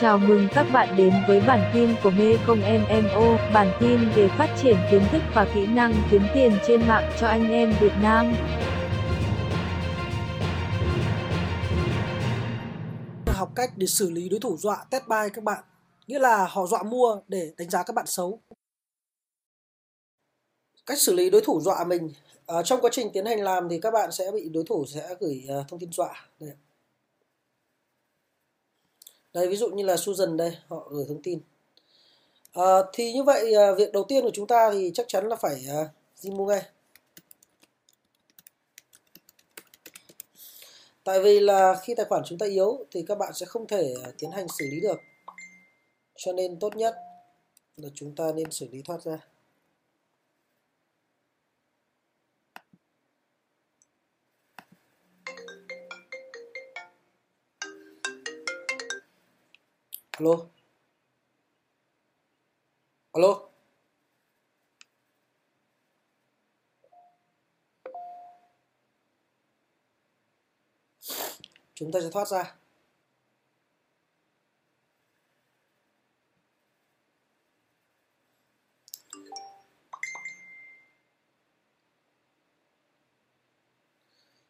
Chào mừng các bạn đến với bản tin của Mê Công MMO, bản tin về phát triển kiến thức và kỹ năng kiếm tiền trên mạng cho anh em Việt Nam. học cách để xử lý đối thủ dọa test buy các bạn nghĩa là họ dọa mua để đánh giá các bạn xấu cách xử lý đối thủ dọa mình à, trong quá trình tiến hành làm thì các bạn sẽ bị đối thủ sẽ gửi uh, thông tin dọa đây đây ví dụ như là Susan đây họ gửi thông tin. À, thì như vậy à, việc đầu tiên của chúng ta thì chắc chắn là phải à, uh, mua ngay. Tại vì là khi tài khoản chúng ta yếu thì các bạn sẽ không thể à, tiến hành xử lý được. Cho nên tốt nhất là chúng ta nên xử lý thoát ra. Alo? Alo? Chúng ta sẽ thoát ra.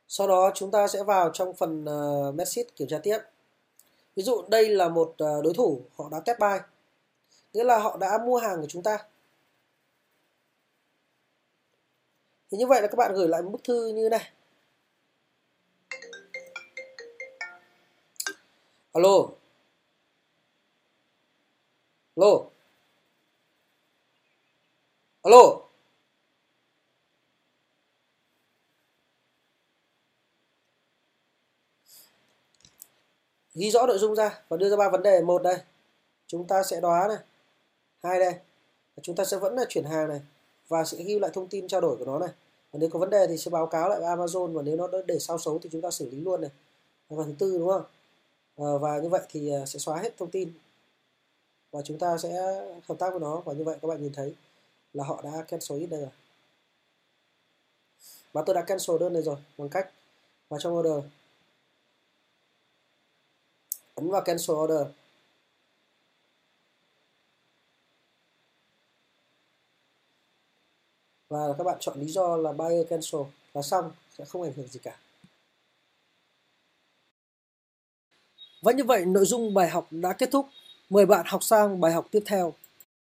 Sau đó chúng ta sẽ vào trong phần ờ, uh, message kiểm tra tiếp. Ví dụ đây là một à, đối thủ, họ đã test buy. Nghĩa là họ đã mua hàng của chúng ta. Thì như vậy là các bạn gửi lại một bức thư như này. Alo. Alo. Alo. Ghi rõ nội dung ra và đưa ra ba vấn đề. Một đây chúng ta sẽ đoán này. Hai đây chúng ta sẽ vẫn là chuyển hàng này và sẽ ghi lại thông tin trao đổi của nó này. Và nếu có vấn đề thì sẽ báo cáo lại với Amazon và nếu nó để sao xấu thì chúng ta xử lý luôn này. Và thứ tư đúng không? À, và như vậy thì ờ, sẽ xóa hết thông tin. Và chúng ta sẽ hợp tác với nó và như vậy các bạn nhìn thấy là họ đã cancel ít đây rồi. Và tôi đã cancel đơn này rồi bằng cách vào trong order ấn vào cancel order. Và các bạn chọn lý do là buyer cancel là xong, sẽ không ảnh hưởng gì cả. Và như vậy, nội dung bài học đã kết thúc. Mời bạn học sang bài học tiếp theo.